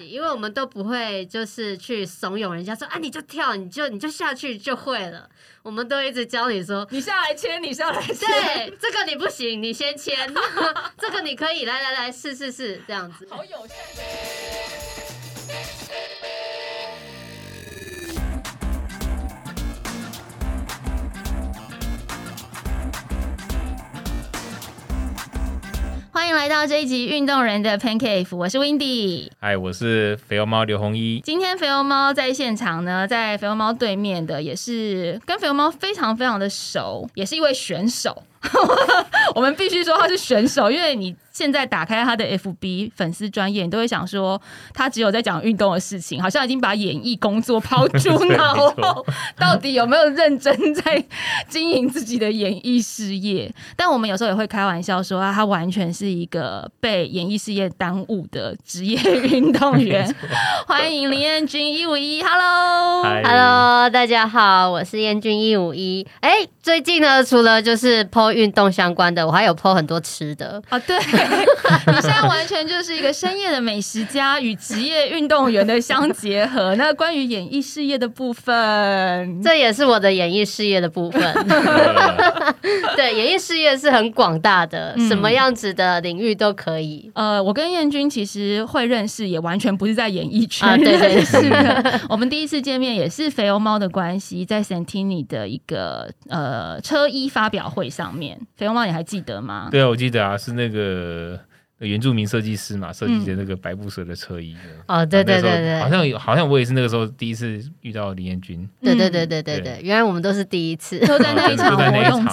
因为我们都不会就是去怂恿人家说啊，你就跳，你就你就下去就会了。我们都一直教你说，你下来签，你下来签。对，这个你不行，你先签。这个你可以，来来来，试试试，这样子。好有效。欢迎来到这一集运动人的 Pancake，我是 Windy，嗨，我是肥油猫刘红一。今天肥油猫在现场呢，在肥油猫对面的也是跟肥油猫非常非常的熟，也是一位选手。我们必须说他是选手，因为你。现在打开他的 FB 粉丝专业，你都会想说他只有在讲运动的事情，好像已经把演艺工作抛诸脑后，到底有没有认真在经营自己的演艺事业？但我们有时候也会开玩笑说啊，他完全是一个被演艺事业耽误的职业运动员。欢迎林彦君一五一，Hello，Hello，大家好，我是彦君一五一。哎，最近呢，除了就是 PO 运动相关的，我还有 PO 很多吃的啊，对。你 现在完全就是一个深夜的美食家与职业运动员的相结合。那关于演艺事业的部分，这也是我的演艺事业的部分。对，演艺事业是很广大的，什么样子的领域都可以。呃，我跟燕君其实会认识，也完全不是在演艺圈认识的。我们第一次见面也是肥欧猫的关系，在 Santini 的一个呃车衣发表会上面。肥油猫，你还记得吗？对啊，我记得啊，是那个。呃。原住民设计师嘛，设计的那个白布蛇的车衣。哦，对对对对，好像有，好像我也是那个时候第一次遇到李彦君。对对对对对对，原来我们都是第一次，都在那一场 活动。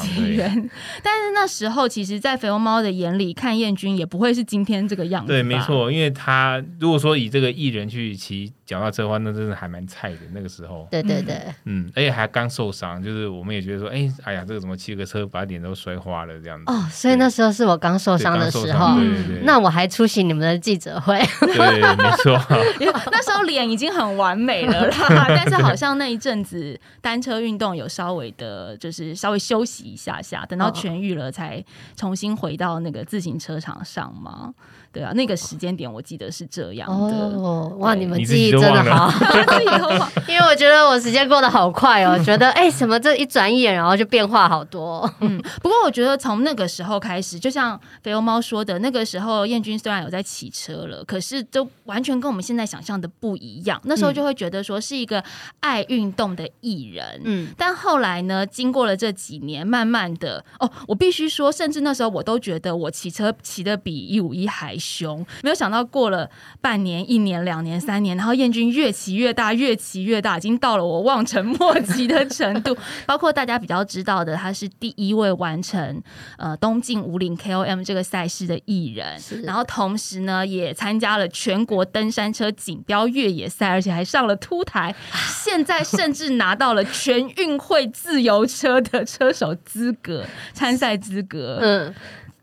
但是那时候，其实，在肥猫猫的眼里，看彦君也不会是今天这个样子。对，没错，因为他如果说以这个艺人去骑脚踏车的话，那真的还蛮菜的。那个时候，对对对，嗯，而且还刚受伤，就是我们也觉得说，哎，哎呀，这个怎么骑个车把脸都摔花了这样子。哦，所以那时候是我刚受伤的时候，那我还出席。你们的记者会，对，没错。那时候脸已经很完美了啦，但是好像那一阵子单车运动有稍微的，就是稍微休息一下下，等到痊愈了才重新回到那个自行车场上嘛。对啊，那个时间点我记得是这样的。哦，哇，你们记忆真的好，因为我觉得我时间过得好快哦，觉得哎，什么这一转眼，然后就变化好多。嗯，不过我觉得从那个时候开始，就像肥油猫说的，那个时候燕君虽然有在骑车了，可是都完全跟我们现在想象的不一样。那时候就会觉得说是一个爱运动的艺人。嗯，但后来呢，经过了这几年，慢慢的，哦，我必须说，甚至那时候我都觉得我骑车骑的比一五一还。凶，没有想到过了半年、一年、两年、三年，然后燕军越骑越大，越骑越大，已经到了我望尘莫及的程度。包括大家比较知道的，他是第一位完成呃东晋五岭 KOM 这个赛事的艺人，然后同时呢也参加了全国登山车锦标越野赛，而且还上了凸台，现在甚至拿到了全运会自由车的车手资格、参赛资格。嗯。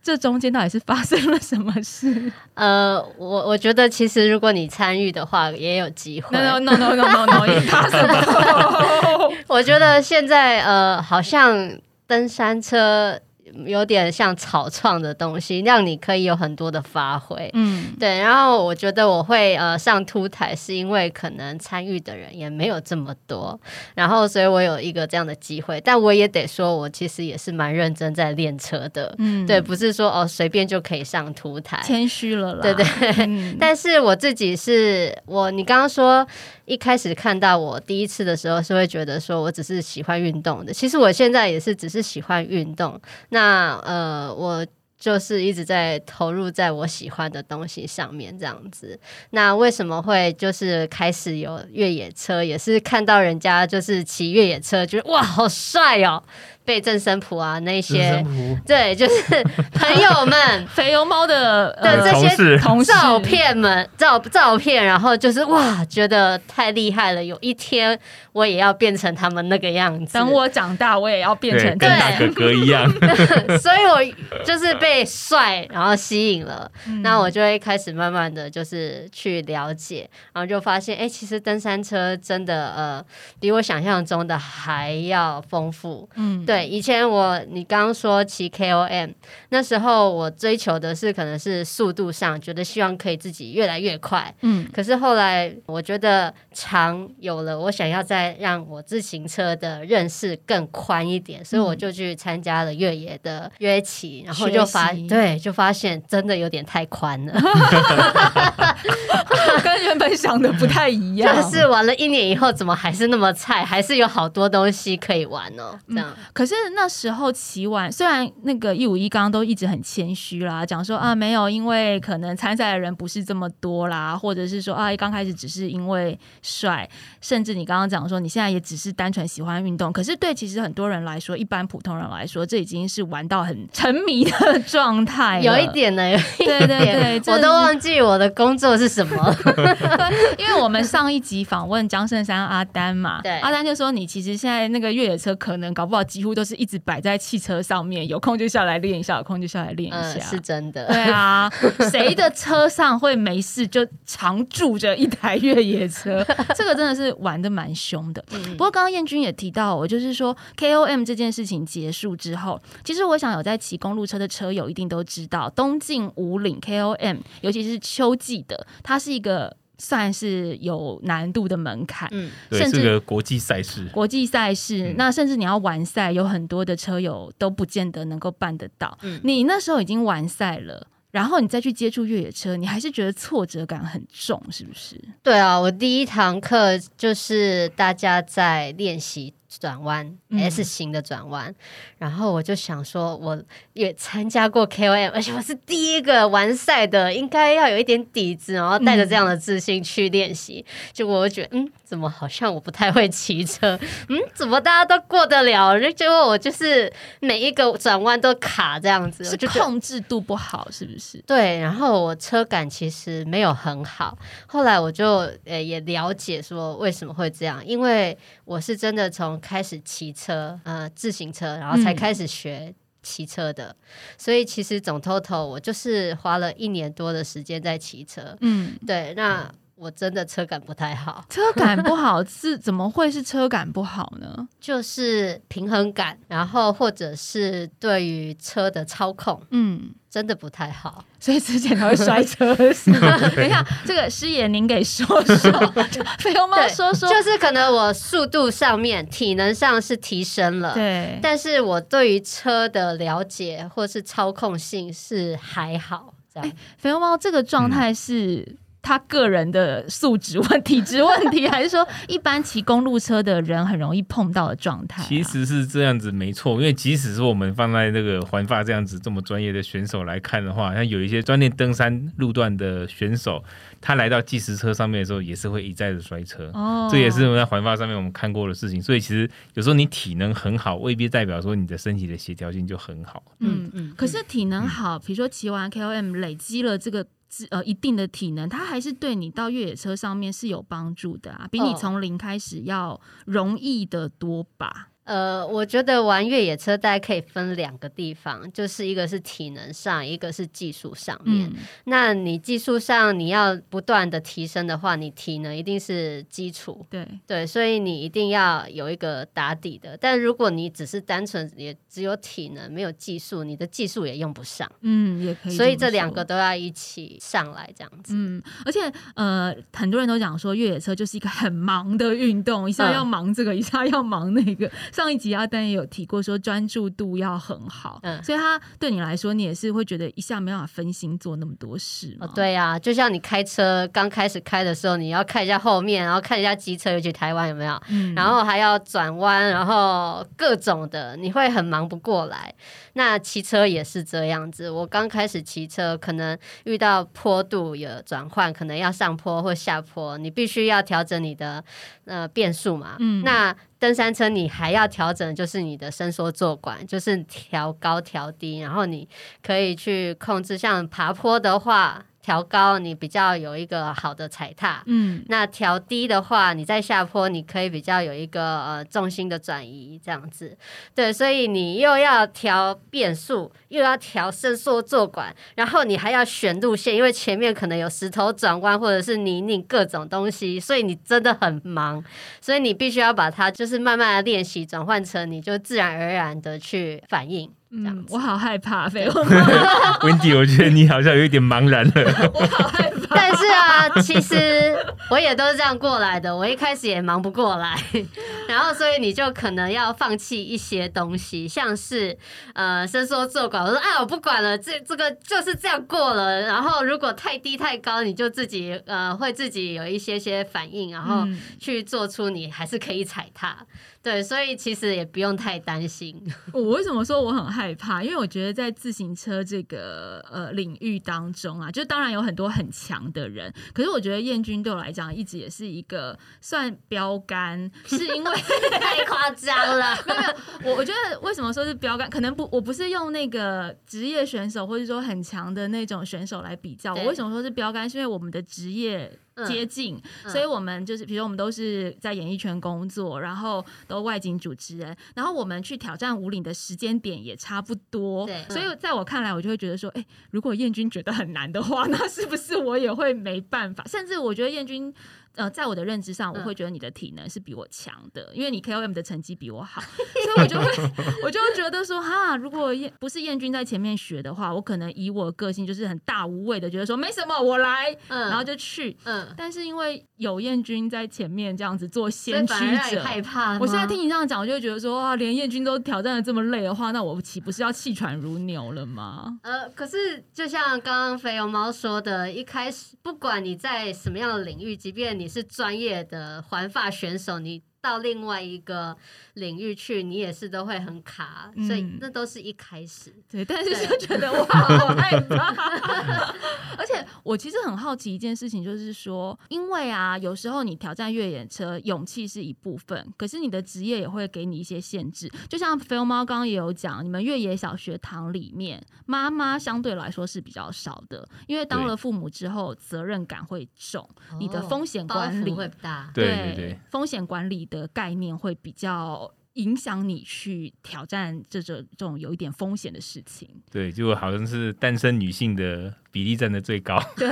这中间到底是发生了什么事？呃，我我觉得其实如果你参与的话，也有机会。No no no no no no！发生了。我觉得现在呃，好像登山车。有点像草创的东西，让你可以有很多的发挥。嗯，对。然后我觉得我会呃上凸台，是因为可能参与的人也没有这么多，然后所以我有一个这样的机会。但我也得说，我其实也是蛮认真在练车的。嗯，对，不是说哦随便就可以上凸台，谦虚了啦。对对。但是我自己是我，你刚刚说。一开始看到我第一次的时候，是会觉得说我只是喜欢运动的。其实我现在也是只是喜欢运动。那呃，我就是一直在投入在我喜欢的东西上面这样子。那为什么会就是开始有越野车？也是看到人家就是骑越野车，觉得哇，好帅哦！被正生普啊那些，对，就是朋友们，肥油猫的的这些照片们照照片，然后就是哇，觉得太厉害了。有一天我也要变成他们那个样子，等我长大我也要变成跟大哥哥一样。所以我就是被帅然后吸引了，那我就会开始慢慢的就是去了解，然后就发现哎，其实登山车真的呃比我想象中的还要丰富，嗯，对。以前我你刚刚说骑 KOM，那时候我追求的是可能是速度上，觉得希望可以自己越来越快。嗯，可是后来我觉得长有了，我想要再让我自行车的认识更宽一点，所以我就去参加了越野的约骑，然后就发对，就发现真的有点太宽了。跟原本想的不太一就样。是玩了一年以后，怎么还是那么菜？还是有好多东西可以玩哦。这样，可是那时候骑完，虽然那个一五一刚刚都一直很谦虚啦，讲说啊没有，因为可能参赛的人不是这么多啦，或者是说啊刚开始只是因为帅，甚至你刚刚讲说你现在也只是单纯喜欢运动。可是对其实很多人来说，一般普通人来说，这已经是玩到很沉迷的状态，有一点呢，有一对对对，我都忘记我的工作是什么。因为我们上一集访问张胜山阿丹嘛，对阿丹就说你其实现在那个越野车可能搞不好几乎都是一直摆在汽车上面，有空就下来练一下，有空就下来练一嗯，下。是真的。对啊，谁的车上会没事就常住着一台越野车？这个真的是玩的蛮凶的。嗯不过刚刚燕君也提到，我就是说 KOM 这件事情结束之后，其实我想有在骑公路车的车友一定都知道，东进五岭 KOM，尤其是秋季的，它是一个算是有难度的门槛。嗯，对，甚至是个国际赛事。国际赛事，嗯那甚至你要完赛，有很多的车友都不见得能够办得到。嗯你那时候已经完赛了，然后你再去接触越野车，你还是觉得挫折感很重，是不是？对啊，我第一堂课就是大家在练习转弯、嗯 S 型的转弯，然后我就想说，我也参加过 KOM，而且我是第一个完赛的，应该要有一点底子，然后带着这样的自信去练习。结果我就觉得，嗯，怎么好像我不太会骑车？嗯，怎么大家都过得了？就结果我就是每一个转弯都卡这样子，我是控制度不好，是不是？对，然后我车感其实没有很好，后来我就呃也了解说为什么会这样，因为我是真的从开始骑车，呃自行车，然后才嗯开始学。骑车的，所以其实总 total 我就是花了一年多的时间在骑车。嗯，对，那我真的车感不太好，车感不好是怎么会是车感不好呢？就是平衡感，然后或者是对于车的操控，嗯。真的不太好。所以之前才会摔车是？等一下，这个师爷您给说说，肥油猫对说说，就是可能我速度上面、体能上是提升了，对，但是我对于车的了解或是操控性是还好，这样。肥油猫这个状态是。他个人的素质问题、体质问题，还是说一般骑公路车的人很容易碰到的状态、啊？其实是这样子，没错。因为即使是我们放在那个环法这样子这么专业的选手来看的话，像有一些专业登山路段的选手，他来到计时车上面的时候，也是会一再的摔车。哦，这也是我们在环法上面我们看过的事情。所以其实有时候你体能很好，未必代表说你的身体的协调性就很好。嗯嗯可是体能好，比如说骑完 KOM 累积了这个自呃一定的体能，它还是对你到越野车上面是有帮助的啊，比你哦从零开始要容易的多吧？呃，我觉得玩越野车大概可以分两个地方，就是一个是体能上，一个是技术上面。嗯，那你技术上你要不断的提升的话，你体能一定是基础，对，对，所以你一定要有一个打底的。但如果你只是单纯也只有体能没有技术，你的技术也用不上，嗯，也可以。所以这两个。都要一起上来，这样子。嗯，而且呃，很多人都讲说越野车就是一个很忙的运动，一下嗯要忙这个，一下要忙那个。上一集阿丹也有提过说专注度要很好，嗯所以他对你来说，你也是会觉得一下没办法分心做那么多事吗？哦，对呀、就像你开车刚开始开的时候，你要看一下后面，然后看一下机车，尤其台湾有没有，嗯然后还要转弯，然后各种的，你会很忙不过来。那骑车也是这样子，我刚开始骑车，可能遇到坡度有转换，可能要上坡或下坡，你必须要调整你的呃变速嘛。嗯那登山车你还要调整，就是你的伸缩坐管，就是调高调低，然后你可以去控制，像爬坡的话。调高，你比较有一个好的踩踏。嗯，那调低的话，你在下坡你可以比较有一个呃重心的转移，这样子。对，所以你又要调变速，又要调伸缩坐管，然后你还要选路线，因为前面可能有石头转弯或者是泥泞各种东西，所以你真的很忙。所以你必须要把它就是慢慢的练习，转换成你就自然而然的去反应。这样嗯，我好害怕飞龙，Wendy，我觉得你好像有一点茫然了。我好害怕。但是啊，其实我也都是这样过来的。我一开始也忙不过来，然后所以你就可能要放弃一些东西，像是呃伸缩坐管，我说哎我不管了，这这个就是这样过了。然后如果太低太高，你就自己呃会自己有一些些反应，然后嗯去做出你还是可以踩踏。对，所以其实也不用太担心。我为什么说我很害怕？因为我觉得在自行车这个呃领域当中啊，就当然有很多很强的人，可是我觉得燕君对我来讲一直也是一个算标杆，是因为太夸张了，没有没有，我我觉得为什么说是标杆？可能不，我不是用那个职业选手或者说很强的那种选手来比较。我为什么说是标杆？是因为我们的职业接近，嗯所以我们就是，比如说我们都是在演艺圈工作，然后都外景主持人，然后我们去挑战五岭的时间点也差不多对。所以在我看来，我就会觉得说，哎、如果燕军觉得很难的话，那是不是我也会没办法？甚至我觉得燕军。呃，在我的认知上，我嗯会觉得你的体能是比我强的，因为你 KOM 的成绩比我好，所以我就会 我就会觉得说，哈，如果燕不是燕君在前面学的话，我可能以我个性就是很大无畏的，觉得说没什么，我来，嗯然后就去。嗯，但是因为有燕君在前面这样子做先驱者，害怕。我现在听你这样讲，我就会觉得说，哇，连燕君都挑战的这么累的话，那我岂不是要气喘如牛了吗？呃，可是就像刚刚肥油猫说的，一开始不管你在什么样的领域，即便你是专业的环发选手，你到另外一个领域去，你也是都会很卡，所以嗯那都是一开始。对，但是就觉得哇，好害怕。而且我其实很好奇一件事情，就是说，因为啊，有时候你挑战越野车，勇气是一部分，可是你的职业也会给你一些限制。就像肥猫刚刚也有讲，你们越野小学堂里面，妈妈相对来说是比较少的，因为当了父母之后，责任感会重，你的哦风险管理袱会大。对对对，风险管理的的概念会比较影响你去挑战这种这种有一点风险的事情。对，就好像是单身女性的比例占的最高。对，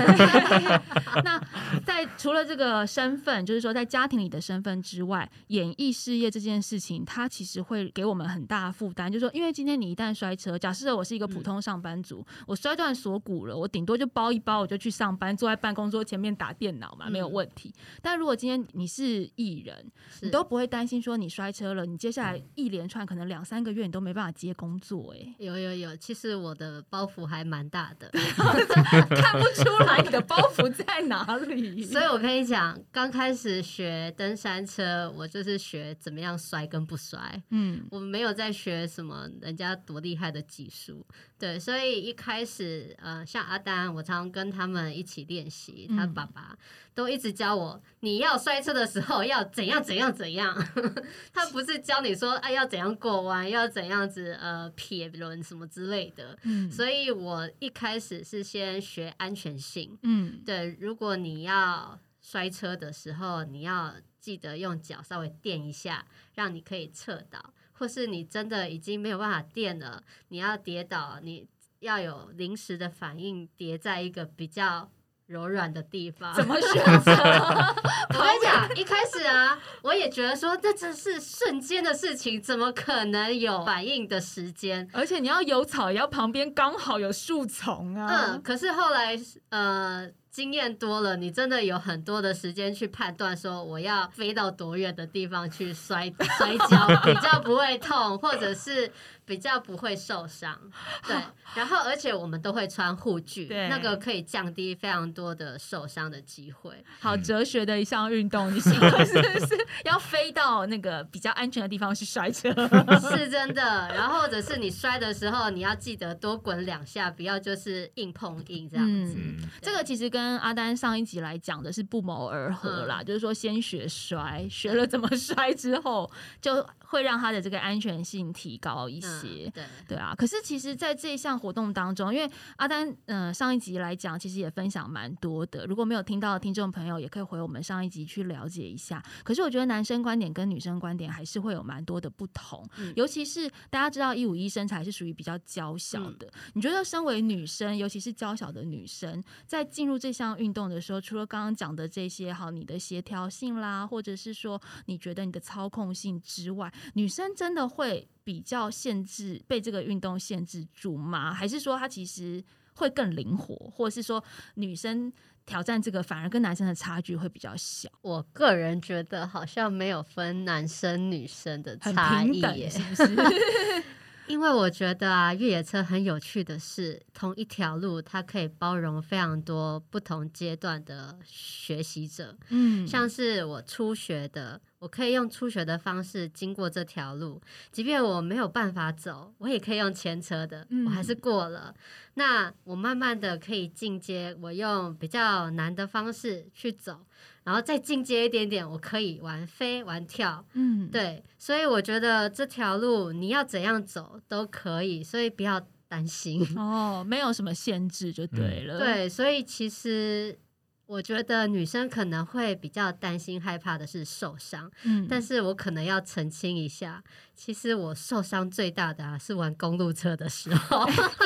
那在除了这个身份，就是说在家庭里的身份之外，演艺事业这件事情，它其实会给我们很大的负担。就是说，因为今天你一旦摔车，假设我是一个普通上班族，我摔断锁骨了，我顶多就包一包，我就去上班，坐在办公桌前面打电脑嘛，没有问题。但如果今天你是艺人，你都不会担心说你摔车了，你接下来一连串可能两三个月你都没办法接工作、欸，有有有，其实我的包袱还蛮大的，看不出来你的包袱在哪里。所以我跟你讲，刚开始学登山车，我就是学怎么样摔跟不摔。嗯，我没有在学什么人家多厉害的技术，对，所以一开始呃，像阿丹，我常常跟他们一起练习，他嗯爸爸都一直教我，你要摔车的时候要怎样怎样怎样，他不是教你说哎要怎样过弯，要怎样子呃撇轮什么之类的，嗯。所以我一开始是先学安全性，嗯。对，如果你要摔车的时候，你要记得用脚稍微垫一下，让你可以侧倒，或是你真的已经没有办法垫了，你要跌倒，你要有临时的反应，跌在一个比较柔软的地方。怎么选择？我跟你讲，一开始啊，我也觉得说这只是瞬间的事情，怎么可能有反应的时间？而且你要有草，也要旁边刚好有树丛啊。嗯，可是后来呃，经验多了，你真的有很多的时间去判断说我要飞到多远的地方去摔 摔跤，比较不会痛，或者是比较不会受伤。对，然后而且我们都会穿护具，对那个可以降低非常多的受伤的机会。好哲学的一项运动，你是不是 要飞到那个比较安全的地方去摔车？是真的，然后或者是你摔的时候，你要记得多滚两下，不要就是硬碰硬这样子。这个其实跟阿丹上一集来讲的是不谋而合啦，就是说先学摔，学了怎么摔之后，就会让他的这个安全性提高一些。些。对，对啊，可是其实，在这一项活动当中，因为阿丹，嗯、上一集来讲，其实也分享蛮多的。如果没有听到的听众朋友，也可以回我们上一集去了解一下。可是我觉得男生观点跟女生观点还是会有蛮多的不同，嗯尤其是大家知道一五一身材是属于比较娇小的。你觉得身为女生，尤其是娇小的女生，在进入这项运动的时候，除了刚刚讲的这些，好，你的协调性啦，或者是说你觉得你的操控性之外，女生真的会比较限制被这个运动限制住吗？还是说它其实会更灵活，或者是说女生挑战这个反而跟男生的差距会比较小，我个人觉得好像没有分男生女生的差异耶，是不是？因为我觉得啊，越野车很有趣的是，同一条路它可以包容非常多不同阶段的学习者，嗯。像是我初学的，我可以用初学的方式经过这条路，即便我没有办法走，我也可以用前车的，嗯我还是过了。那我慢慢的可以进阶，我用比较难的方式去走，然后再进阶一点点，我可以玩飞玩跳，嗯，对，所以我觉得这条路你要怎样走都可以，所以不要担心。哦，没有什么限制就对了。，对，所以其实我觉得女生可能会比较担心害怕的是受伤，嗯但是我可能要澄清一下，其实我受伤最大的啊是玩公路车的时候。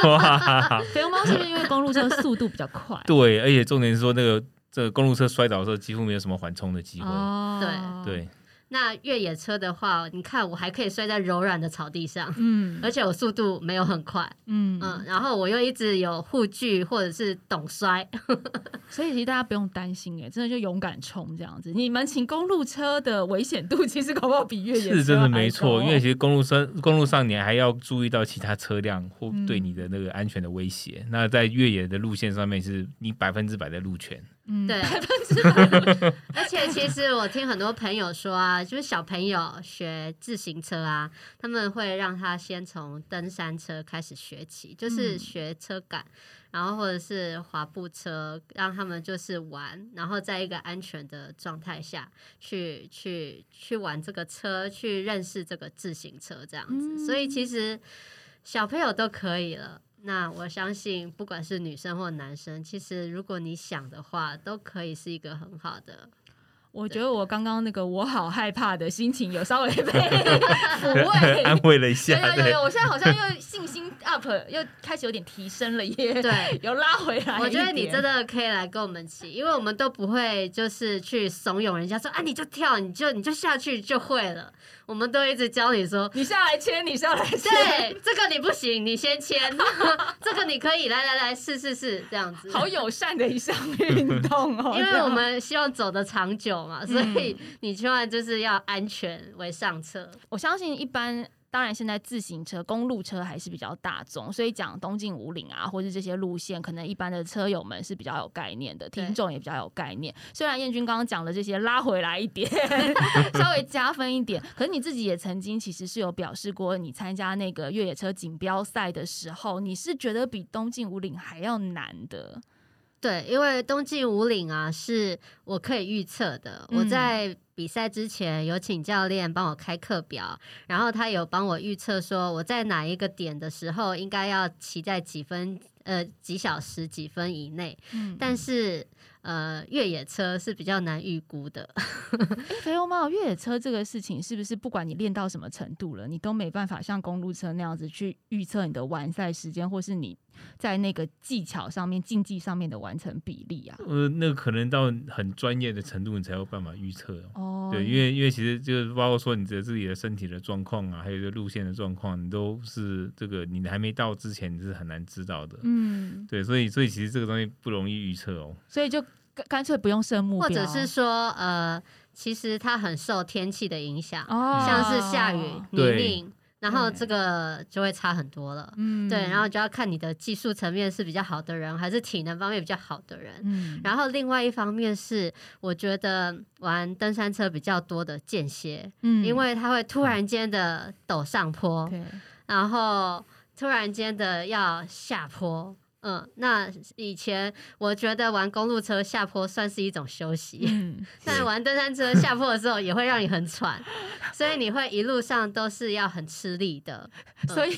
哇，肥龙猫是不是因为公路车速度比较快？对，而且重点是说那个这个公路车摔倒的时候，几乎没有什么缓冲的机会。哦，对，那越野车的话，你看我还可以摔在柔软的草地上。嗯而且我速度没有很快，嗯嗯，然后我又一直有护具或者是懂摔，所以其实大家不用担心，哎，真的就勇敢冲这样子。你们骑公路车的危险度其实搞不好比越野车是真的还没错，因为其实公路车公路上你还要注意到其他车辆或嗯对你的那个安全的威胁。那在越野的路线上面，是你百分之百的路权。嗯对百分之百而且其实我听很多朋友说啊，就是小朋友学自行车啊，他们会让他先从登山车开始学起，就是嗯学车感，然后或者是滑步车，让他们就是玩，然后在一个安全的状态下去去去玩这个车，去认识这个自行车这样子。嗯所以其实小朋友都可以了。那我相信，不管是女生或男生，其实如果你想的话，都可以是一个很好的我觉得我刚刚那个我好害怕的心情有稍微被 抚慰，安慰了一有下，对有有有，我现在好像又信心 up，又开始有点提升了耶，对。有拉回来。我觉得你真的可以来跟我们起，因为我们都不会就是去怂恿人家说啊，你就跳，你就你就下去就会了。我们都一直教你说，你下来签，你下来签，对，这个你不行，你先签，这个你可以，来来来，试试试，这样子。好友善的一项运动哦，因为我们希望走得长久嘛，所以 你千万就是要安全为上策。我相信一般。当然，现在自行车、公路车还是比较大众，所以讲东进五岭啊，或是这些路线，可能一般的车友们是比较有概念的，听众也比较有概念。虽然燕军刚刚讲的这些，拉回来一点，稍微加分一点，可是你自己也曾经其实是有表示过，你参加那个越野车锦标赛的时候，你是觉得比东进五岭还要难的。对，因为冬季五岭啊，是我可以预测的。嗯我在比赛之前有请教练帮我开课表，然后他有帮我预测说我在哪一个点的时候应该要骑在几分呃几小时几分以内。嗯，但是呃越野车是比较难预估的。哎，肥肉猫越野车这个事情，是不是不管你练到什么程度了，你都没办法像公路车那样子去预测你的完赛时间，或是你在那个技巧上面、竞技上面的完成比例啊？呃，那个可能到很专业的程度，你才有办法预测哦。哦，对，因为因为其实就是包括说你的自己的身体的状况啊，还有这路线的状况，你都是这个你还没到之前你是很难知道的。嗯，对，所以所以其实这个东西不容易预测哦。所以就干干脆不用设目标，或者是说，呃，其实它很受天气的影响，哦，像是下雨、泥泞，然后这个就会差很多了。嗯，对，然后就要看你的技术层面是比较好的人，还是体能方面比较好的人。嗯，然后另外一方面是，我觉得玩登山车比较多的间歇，嗯因为它会突然间的陡上坡，对，然后突然间的要下坡，嗯，那以前我觉得玩公路车下坡算是一种休息，嗯，但玩登山车下坡的时候也会让你很喘，所以你会一路上都是要很吃力的。所以。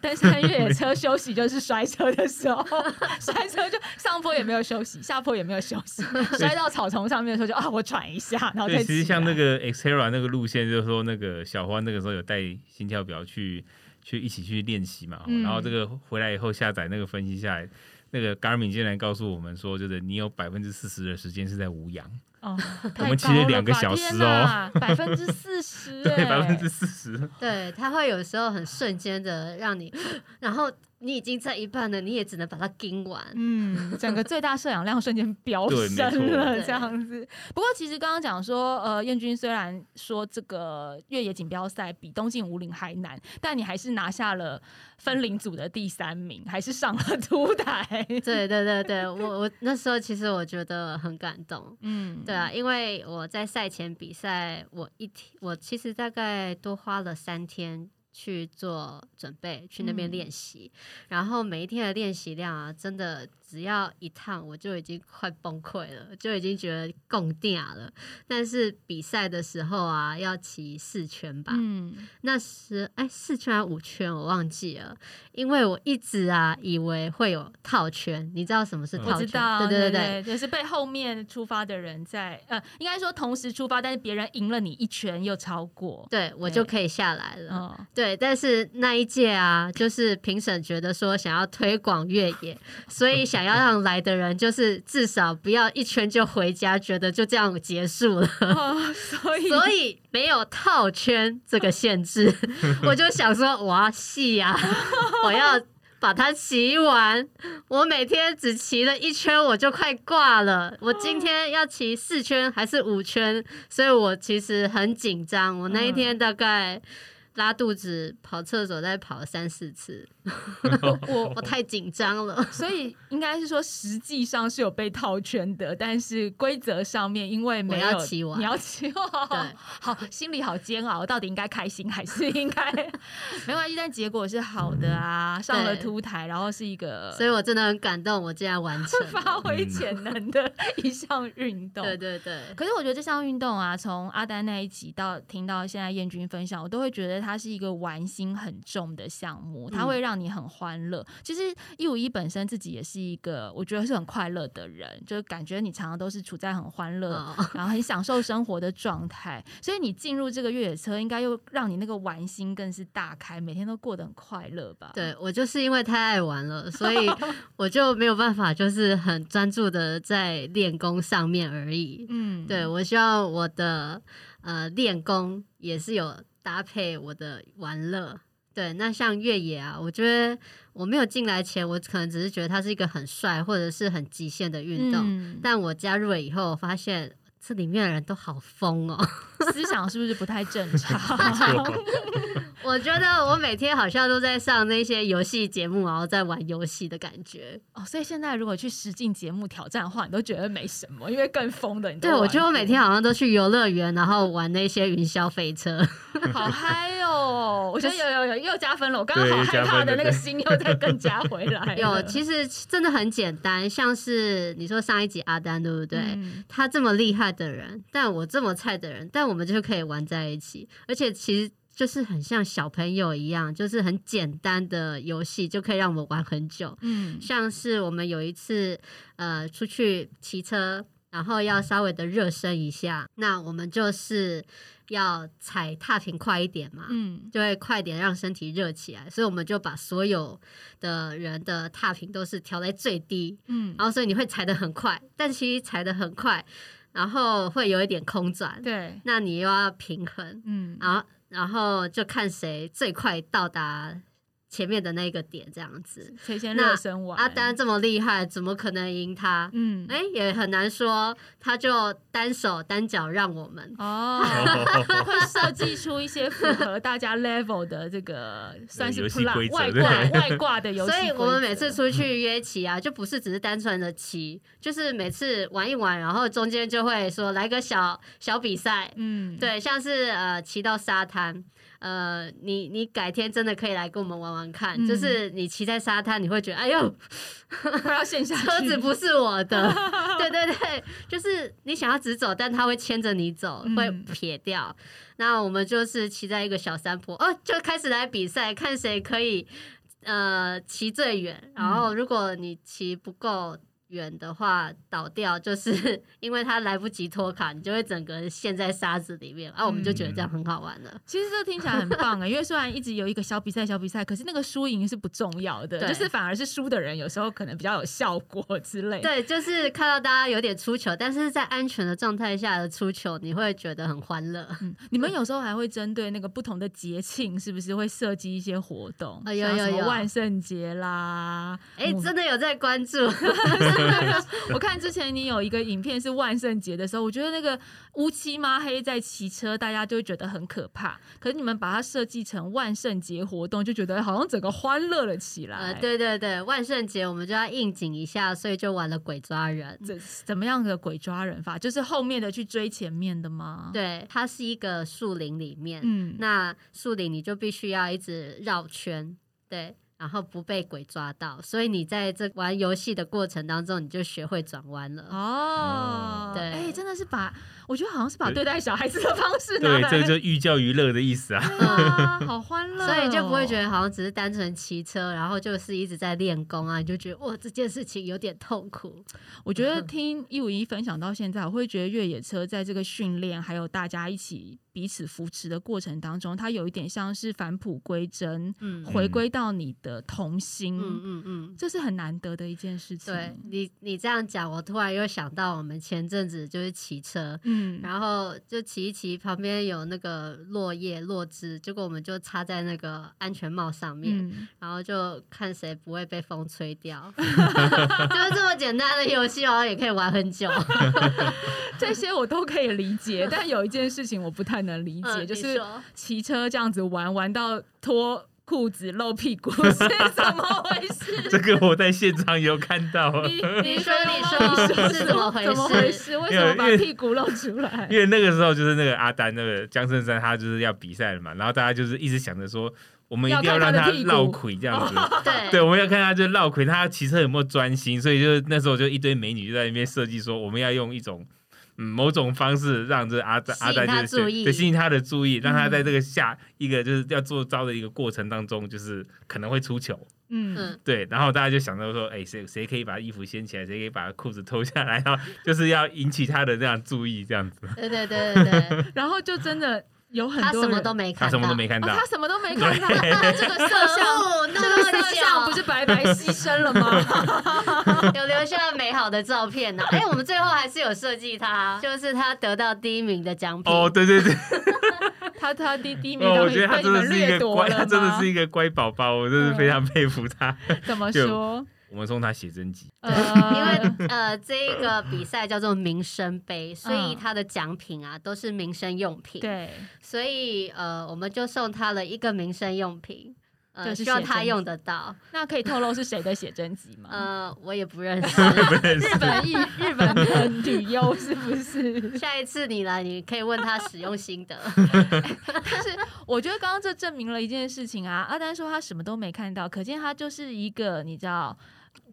登山越野车休息就是摔车的时候，摔车就上坡也没有休息，下坡也没有休息，摔到草丛上面的时候就啊我喘一下，然后再对，其实像那个 Xterra 那个路线，就是说那个小花那个时候有带心跳表去去一起去练习嘛，嗯。然后这个回来以后下载那个分析下来，那个 Garmin 竟然告诉我们说，就是你有百分之四十的时间是在无氧，哦，我们骑了两个小时哦，百分之四十，对，百分之四十，对，它会有时候很瞬间的让你，然后你已经在一半了，你也只能把它盯完。嗯，整个最大摄氧量瞬间飙升了，这样子。不过其实刚刚讲说，呃，燕军虽然说这个越野锦标赛比东进五岭还难，但你还是拿下了分龄组的第三名，还是上了 凸台。对对对对，我我那时候其实我觉得很感动。嗯，对啊，因为我在赛前比赛，我一天我其实大概多花了三天去做准备，去那边嗯练习。然后每一天的练习量啊，真的只要一趟我就已经快崩溃了，就已经觉得共电了。但是比赛的时候啊，要骑四圈吧，嗯，那时哎四圈还是五圈我忘记了，因为我一直啊以为会有套圈，你知道什么是嗯套圈？我知道，对对对，就是被后面出发的人在呃，应该说同时出发，但是别人赢了你一圈又超过。对我就可以下来了。嗯，对，但是那一届啊，就是评审觉得说想要推广越野，所以想要让来的人就是至少不要一圈就回家，觉得就这样结束了，哦 所以所以没有套圈这个限制。我就想说，我要细呀，我要。把它骑完，我每天只骑了一圈，我就快挂了。我今天要骑四圈还是五圈，所以我其实很紧张。我那一天大概拉肚子、跑厕所，再跑三四次，我我太紧张了。所以应该是说，实际上是有被套圈的，但是规则上面因为没有你要骑完，对好，心里好煎熬，到底应该开心还是应该没关系？但结果是好的啊，上了对凸台，然后是一个所以我真的很感动，我竟然完成发。挥潜能的一项运动。对对对，可是我觉得这项运动啊，从阿丹那一集到听到现在燕君分享，我都会觉得它是一个玩心很重的项目，它嗯会让你很欢乐。其实一五一本身自己也是一个我觉得是很快乐的人，就是感觉你常常都是处在很欢乐，哦然后很享受生活的状态。所以你进入这个越野车，应该又让你那个玩心更是大开，每天都过得很快乐吧？对我就是因为太爱玩了，所以 我就没有办法，就是很专注的在练功上面而已。嗯，对我希望我的呃练功也是有搭配我的玩乐。对，那像越野啊，我觉得我没有进来前，我可能只是觉得它是一个很帅或者是很极限的运动，嗯但我加入了以后，我发现这里面的人都好疯哦。思想是不是不太正常？我觉得我每天好像都在上那些游戏节目，然后在玩游戏的感觉。哦，所以现在如果去实境节目挑战的话，你都觉得没什么，因为更疯的你对，我觉得我每天好像都去游乐园，然后玩那些云霄飞车。好嗨哦！我觉得有有有又加分了，我刚刚好害怕的那个心又再更加回来。有，其实真的很简单，像是你说上一集阿丹对不对？嗯他这么厉害的人，但我这么菜的人，但我们就可以玩在一起，而且其实。就是很像小朋友一样，就是很简单的游戏就可以让我们玩很久。嗯像是我们有一次呃出去骑车，然后要稍微的热身一下，那我们就是要踩踏平快一点嘛，嗯就会快点让身体热起来，所以我们就把所有的人的踏频都是调在最低，嗯，然后所以你会踩得很快，但其实踩得很快，然后会有一点空转，对，那你又要平衡，嗯然后然后就看谁最快到达前面的那个点，这样子。谁先那热身完？阿丹这么厉害，怎么可能赢他？嗯哎、也很难说，他就单手单脚让我们。哦，会设计出一些符合大家 level 的这个 算是游戏 plan- 规则外对挂外挂的游戏。所以我们每次出去约骑啊，就不是只是单纯的骑，就是每次玩一玩，然后中间就会说来个小小比赛，嗯，对，像是呃骑到沙滩，呃，你你改天真的可以来跟我们玩玩看，嗯。就是你骑在沙滩，你会觉得哎呦，快要陷下去，车子不是我的，对对对，就是你想要直走，但他会牵着你走，嗯。会撇掉。那我们就是骑在一个小山坡，哦，就开始来比赛，看谁可以呃骑最远。然后如果你骑不够。远的话倒掉，就是 因为他来不及脱卡，你就会整个陷在沙子里面。啊，我们就觉得这样很好玩了。其实这听起来很棒啊，因为虽然一直有一个小比赛、小比赛，可是那个输赢是不重要的，就是反而是输的人有时候可能比较有效果 之类的。对，就是看到大家有点出糗，但是在安全的状态下的出糗，你会觉得很欢乐。嗯，你们有时候还会针对那个不同的节庆，是不是会设计一些活动？啊有有有万圣节啦。哎、母真的有在关注，我看之前你有一个影片是万圣节的时候，我觉得那个乌漆抹黑在骑车，大家就会觉得很可怕。可是你们把它设计成万圣节活动，就觉得好像整个欢乐了起来。呃，，对对对，万圣节我们就要应景一下，所以就玩了鬼抓人。这怎么样的鬼抓人法？就是后面的去追前面的吗？，对，它是一个树林里面，嗯，那树林你就必须要一直绕圈，对，然后不被鬼抓到，所以你在这玩游戏的过程当中，你就学会转弯了。哦，对哎、真的是把，我觉得好像是把对待小孩子的方式拿对，来，这就寓教于乐的意思啊。啊，好欢乐哦、所以就不会觉得好像只是单纯骑车，然后就是一直在练功啊，你就觉得哇这件事情有点痛苦。我觉得 听一五一分享到现在，我会觉得越野车在这个训练还有大家一起彼此扶持的过程当中，它有一点像是返璞归真，嗯回归到你的童心，嗯嗯嗯。这是很难得的一件事情。对你，你这样讲，我突然又想到我们前阵子就是骑车，嗯，然后就骑一骑，旁边有那个落叶落枝，结果我们就插在那个安全帽上面，嗯，然后就看谁不会被风吹掉，就是这么简单的游戏，好像也可以玩很久。这些我都可以理解，但有一件事情我不太能理解，嗯就是说骑车这样子玩玩到脱裤子露屁股 是怎么回事？这个我在现场有看到，你你说你说说是怎么回怎么回事？事？为什么把屁股露出来？因为那个时候就是那个阿丹，那个江胜山，他就是要比赛了嘛，然后大家就是一直想着说，我们一定要让他绕魁这样子。对对，我们要看他就绕魁，他骑车有没有专心，所以就那时候就一堆美女就在那边设计说，我们要用一种嗯某种方式让这阿呆阿呆就是注意对吸引他的注意，让他在这个下一个就是要做招的一个过程当中，就是可能会出糗。嗯，嗯，对，然后大家就想到说，哎、谁谁可以把衣服掀起来，谁可以把裤子脱下来，然后就是要引起他的这样注意，这样子。对对对对对，然后就真的有很多他什么都没看到，他什么都没看哦，到，他什么都没看到，那这个摄 像。哦，这个摄像不是白白牺牲了吗？有留下美好的照片呢、哎、我们最后还是有设计他，就是他得到第一名的奖品。哦，对对对，他他第第一名哦，我觉得他真的是一个乖，掠夺他真的是一一个乖宝宝，我真的是非常佩服他。怎么说？我们送他写真集，因呃，为呃，这一个比赛叫做民生杯，所以嗯它的奖品啊都是民生用品。，对，所以呃，我们就送他了一个民生用品，呃，就是希望他用得到。那可以透露是谁的写真集吗？呃，我也不认识。日本艺 日本的女优是不是？下一次你来，你可以问他使用心得。但是我觉得刚刚这证明了一件事情啊，阿丹说他什么都没看到，可见他就是一个你知道。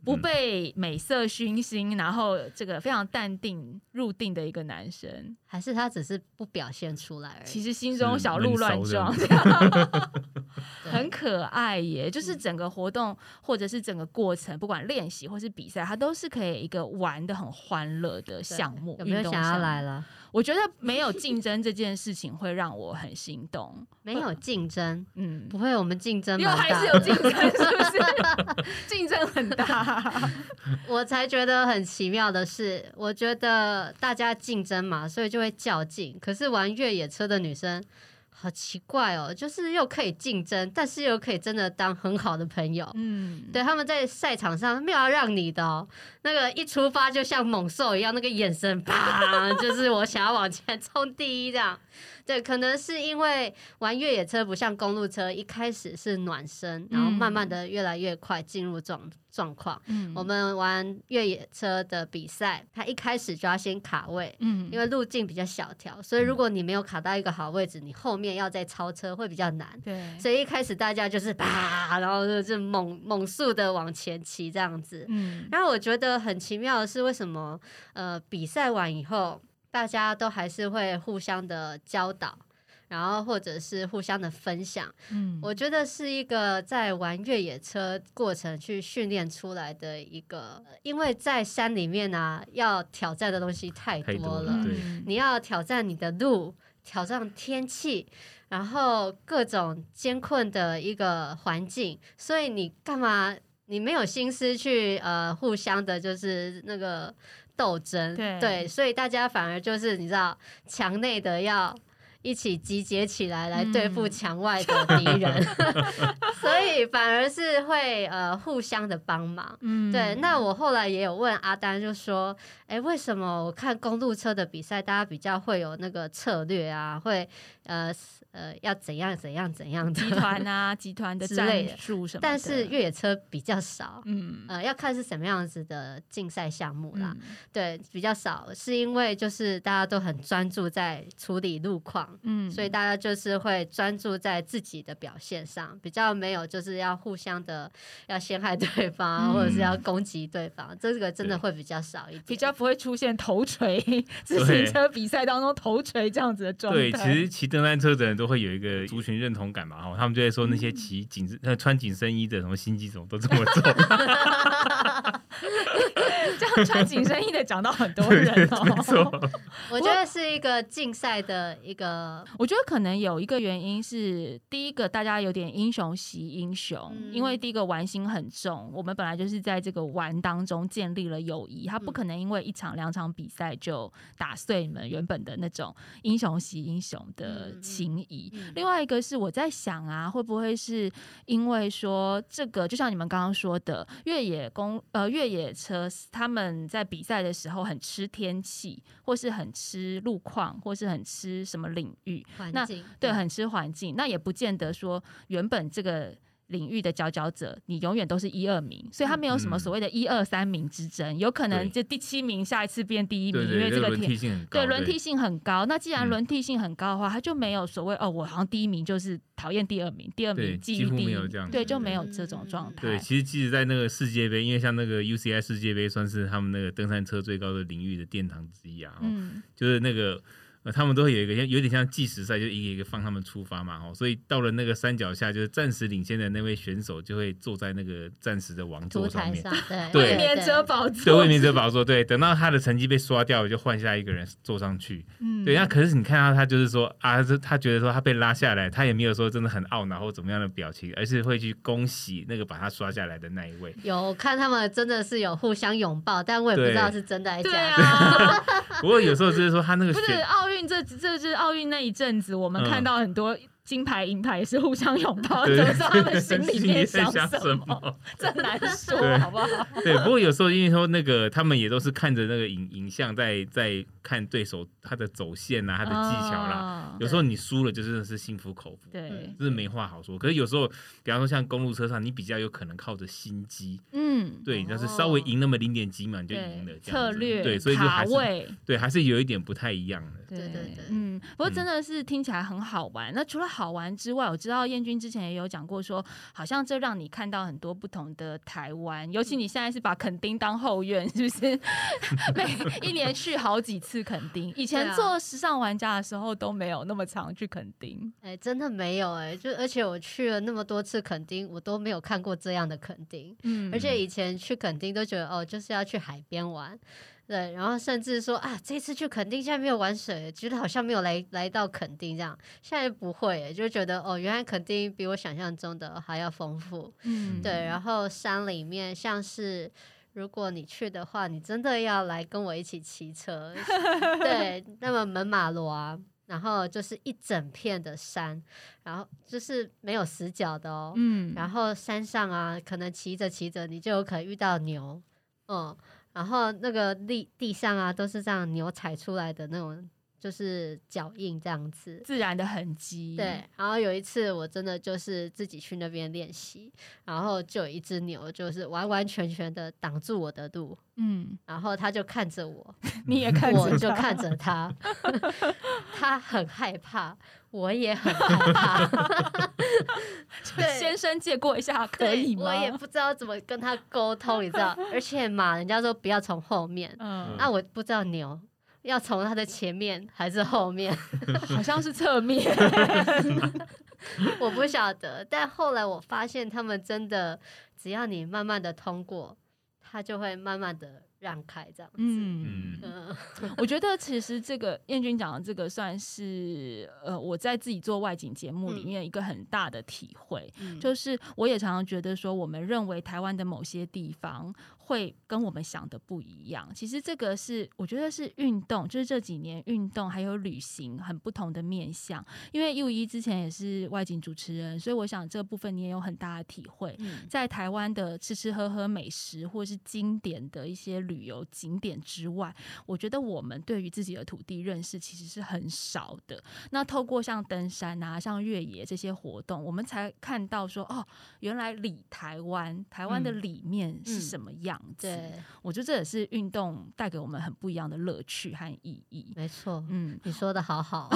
不被美色熏心，然后这个非常淡定入定的一个男生，还是他只是不表现出来而已。其实心中小鹿乱撞，这 样 很可爱耶。就是整个活动或者是整个过程，不管练习或是比赛，他都是可以一个玩的很欢乐的对项目。有没有想要来了？我觉得没有竞争这件事情会让我很心动。没有竞争，嗯，不会，我们竞争因为还是有竞争，是不是？竞争很大。我才觉得很奇妙的是，我觉得大家竞争嘛，所以就会较劲。可是玩越野车的女生好奇怪哦，就是又可以竞争，但是又可以真的当很好的朋友。嗯，对，他们在赛场上没有要让你的哦，那个一出发就像猛兽一样，那个眼神啪，就是我想要往前冲第一这样。对，可能是因为玩越野车不像公路车，一开始是暖身，然后慢慢的越来越快进入状状况。嗯我们玩越野车的比赛，它一开始就要先卡位，嗯因为路径比较小条，所以如果你没有卡到一个好位置，你后面面要再超车会比较难。对，所以一开始大家就是啪，然后就是猛猛速的往前骑这样子。嗯，然后我觉得很奇妙的是，为什么呃比赛完以后，大家都还是会互相的教导，然后或者是互相的分享。嗯，我觉得是一个在玩越野车过程去训练出来的一个，因为在山里面啊，要挑战的东西太太多多了。你要挑战你的路，挑战天气，然后各种艰困的一个环境，所以你干嘛？你没有心思去呃互相的，就是那个斗争，对。所以大家反而就是你知道，墙内的要一起集结起来来对付嗯墙外的敌人，所以反而是会呃互相的帮忙。嗯。对，那我后来也有问阿丹，就说，哎，为什么我看公路车的比赛，大家比较会有那个策略啊，会呃呃要怎样怎样怎样的集团啊，集团的战之类的术什么的，但是越野车比较少。嗯呃，要看是什么样子的竞赛项目啦，嗯对，比较少，是因为就是大家都很专注在处理路况，嗯所以大家就是会专注在自己的表现上，比较没有就是要互相的要陷害对方，嗯或者是要攻击对方，这个真的会比较少一点。比较不会出现头锤 自行车比赛当中头锤这样子的状态。对，其实骑登山车的人都会有一个族群认同感嘛，哈，他们就会说那些骑紧穿紧身衣的什么心机怎么都这么重，这 样 穿紧身衣的讲到很多人没哦。错，我觉得是一个竞赛的一个，我觉得可能有一个原因是，第一个大家有点英雄惜英雄，嗯因为第一个玩心很重，我们本来就是在这个玩当中建立了友谊，他不可能因为一场两场比赛就打碎你们原本的那种英雄惜英雄的情谊。嗯另外一个是我在想啊，会不会是因为说这个，就像你们刚刚说的，越野公呃越野车他们在比赛的时候很吃天气，或是很吃路况，或是很吃什么领域，那环境，对，很吃环境。那也不见得说原本这个。领域的佼佼者，你永远都是一二名，所以他没有什么嗯所谓的一二三名之争，有可能就第七名下一次变第一名，因为这个对轮替性很高。那既然嗯轮替性很高的话，他就没有所谓哦，我好像第一名就是讨厌第二名，第二名几乎名忌第一名没有这样，对，就没有嗯这种状态。对，其实即使在那个世界杯，因为像那个 UCI 世界杯算是他们那个登山车最高的领域的殿堂之一啊，哦嗯，就是那个。呃，他们都会有一个像有点像计时赛，就一个一个放他们出发嘛，哦，所以到了那个山脚下，就是暂时领先的那位选手就会坐在那个暂时的王座上面，台上，对对卫冕者宝对，座，卫冕者宝座，对，等到他的成绩被刷掉了，就换下一个人坐上去，嗯对，那可是你看到他就是说啊，这他觉得说他被拉下来，他也没有说真的很懊恼或怎么样的表情，而是会去恭喜那个把他刷下来的那一位。有看他们真的是有互相拥抱，但我也不知道是真的还是假的。啊，不过有时候就是说他那个不是选，奥运这这就是奥运那一阵子，我们嗯。看到很多金牌银牌也是互相拥抱，对怎么知道他们心里面在想想什什么？么？这难说，对好不好？对，不过有时候因为说那个他们也都是看着那个影影像在在看对手他的走线啊、他的技巧啦。啦有时候你输了就真的是心服口服，对，就是没话好说。可是有时候，比方说像公路车上，你比较有可能靠着心机，嗯，对，但是稍微赢那么零点几秒你就赢了，，这样子策略对，所以就还是，对，还是有一点不太一样的。对对对嗯，不过真的是听起来很好玩。那除了好玩之外，我知道燕君之前也有讲过说好像这让你看到很多不同的台湾。尤其你现在是把垦丁当后院，是不是？每一年去好几次垦丁。以前做时尚玩家的时候都没有那么常去垦丁。哎、真的没有哎、就而且我去了那么多次垦丁，我都没有看过这样的垦丁。嗯而且以前去垦丁都觉得哦，就是要去海边玩，对，然后甚至说啊，这次去垦丁现在没有玩水，觉得好像没有来来到垦丁这样。现在不会耶，就觉得哦，原来垦丁比我想象中的还要丰富。嗯对，然后山里面像是。如果你去的话，你真的要来跟我一起骑车。对，那么门马罗啊，然后就是一整片的山，然后就是没有死角的哦。嗯然后山上啊，可能骑着骑着，你就有可能遇到牛，嗯，然后那个地地上啊，都是这样牛踩出来的那种就是脚印这样子。自然的痕迹。对，然后有一次我真的就是自己去那边练习，然后就有一只牛就是完完全全的挡住我的路，嗯，然后他就看着我，你也看着我就看着 他，他很害怕，我也很害怕，对先生借过一下可以吗？我也不知道怎么跟他沟通，你知道，而且马人家说不要从后面，嗯，那、我不知道牛。要从他的前面还是后面，好像是侧面。我不晓得。但后来我发现，他们真的只要你慢慢的通过，他就会慢慢的让开，这样子。嗯，我觉得其实这个燕君讲的这个算是呃我在自己做外景节目里面一个很大的体会，嗯就是我也常常觉得说，我们认为台湾的某些地方会跟我们想的不一样。其实这个是我觉得是运动，就是这几年运动还有旅行很不同的面向。因为一五一之前也是外景主持人，所以我想这部分你也有很大的体会。嗯在台湾的吃吃喝喝美食，或是经典的一些旅游景点之外，我觉得我们对于自己的土地认识其实是很少的。那透过像登山啊、像越野这些活动，我们才看到说，哦，原来里台湾，台湾的里面是什么样子。对，我觉得这也是运动带给我们很不一样的乐趣和意义。没错。嗯，你说的好好，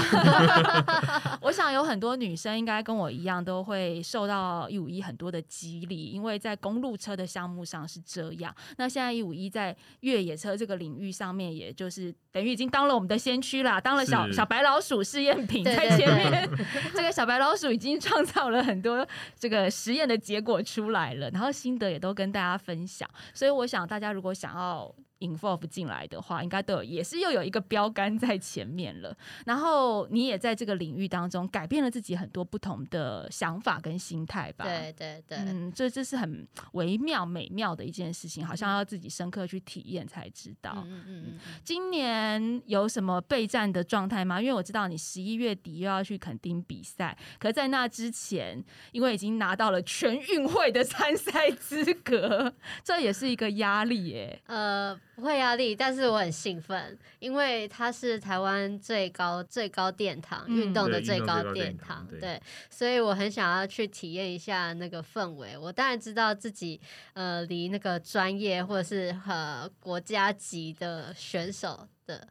我想有很多女生应该跟我一样，都会受到一五一很多的激励，因为在公路车的项目上是这样。那现在一五一在越野车这个领域上面，也就是等于已经当了我们的先驱啦，当了小小白老鼠试验品，对在对对前面这个小白老鼠已经创造了很多这个实验的结果出来了，然后心得也都跟大家分享。所以我想大家如果想要 involve 进来的话，应该都有也是又有一个标杆在前面了。然后你也在这个领域当中改变了自己很多不同的想法跟心态吧。。对对对，嗯，这这是很微妙美妙的一件事情，好像要自己深刻去体验才知道。嗯嗯嗯嗯，今年有什么备战的状态吗？因为我知道你十一月底又要去垦丁比赛，可在那之前，因为已经拿到了全运会的参赛资格，这也是一个压力耶。呃，不会压力，但是我很兴奋，因为它是台湾最高最高殿堂，嗯运动的最高殿殿堂，堂对对，所以我很想要去体验一下那个氛围。我当然知道自己呃离那个专业或者是呃国家级的选手的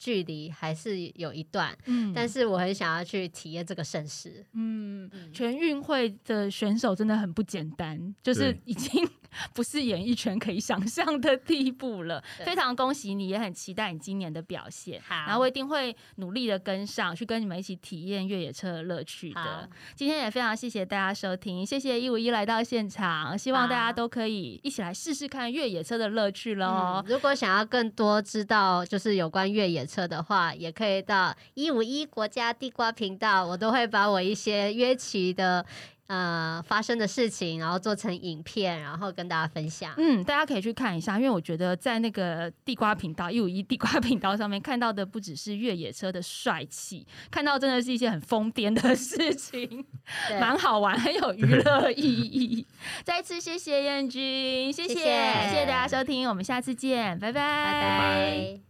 距离还是有一段，嗯但是我很想要去体验这个盛世。嗯，嗯全运会的选手真的很不简单，就是已经 不是演艺圈可以想象的地步了。非常恭喜你，也很期待你今年的表现。好然后我一定会努力的跟上去，跟你们一起体验越野车的乐趣的。今天也非常谢谢大家收听，谢谢一五一来到现场，希望大家都可以一起来试试看越野车的乐趣喽嗯。如果想要更多知道就是有关越野车的话，也可以到一五一国家地瓜频道，我都会把我一些约骑的呃发生的事情，然后做成影片，然后跟大家分享。嗯，大家可以去看一下，因为我觉得在那个地瓜频道一五一地瓜频道上面看到的不只是越野车的帅气，看到真的是一些很疯癫的事情，对蛮好玩，很有娱乐意义。再次谢谢燕君，谢谢谢谢谢谢大家收听，我们下次见，拜拜拜拜。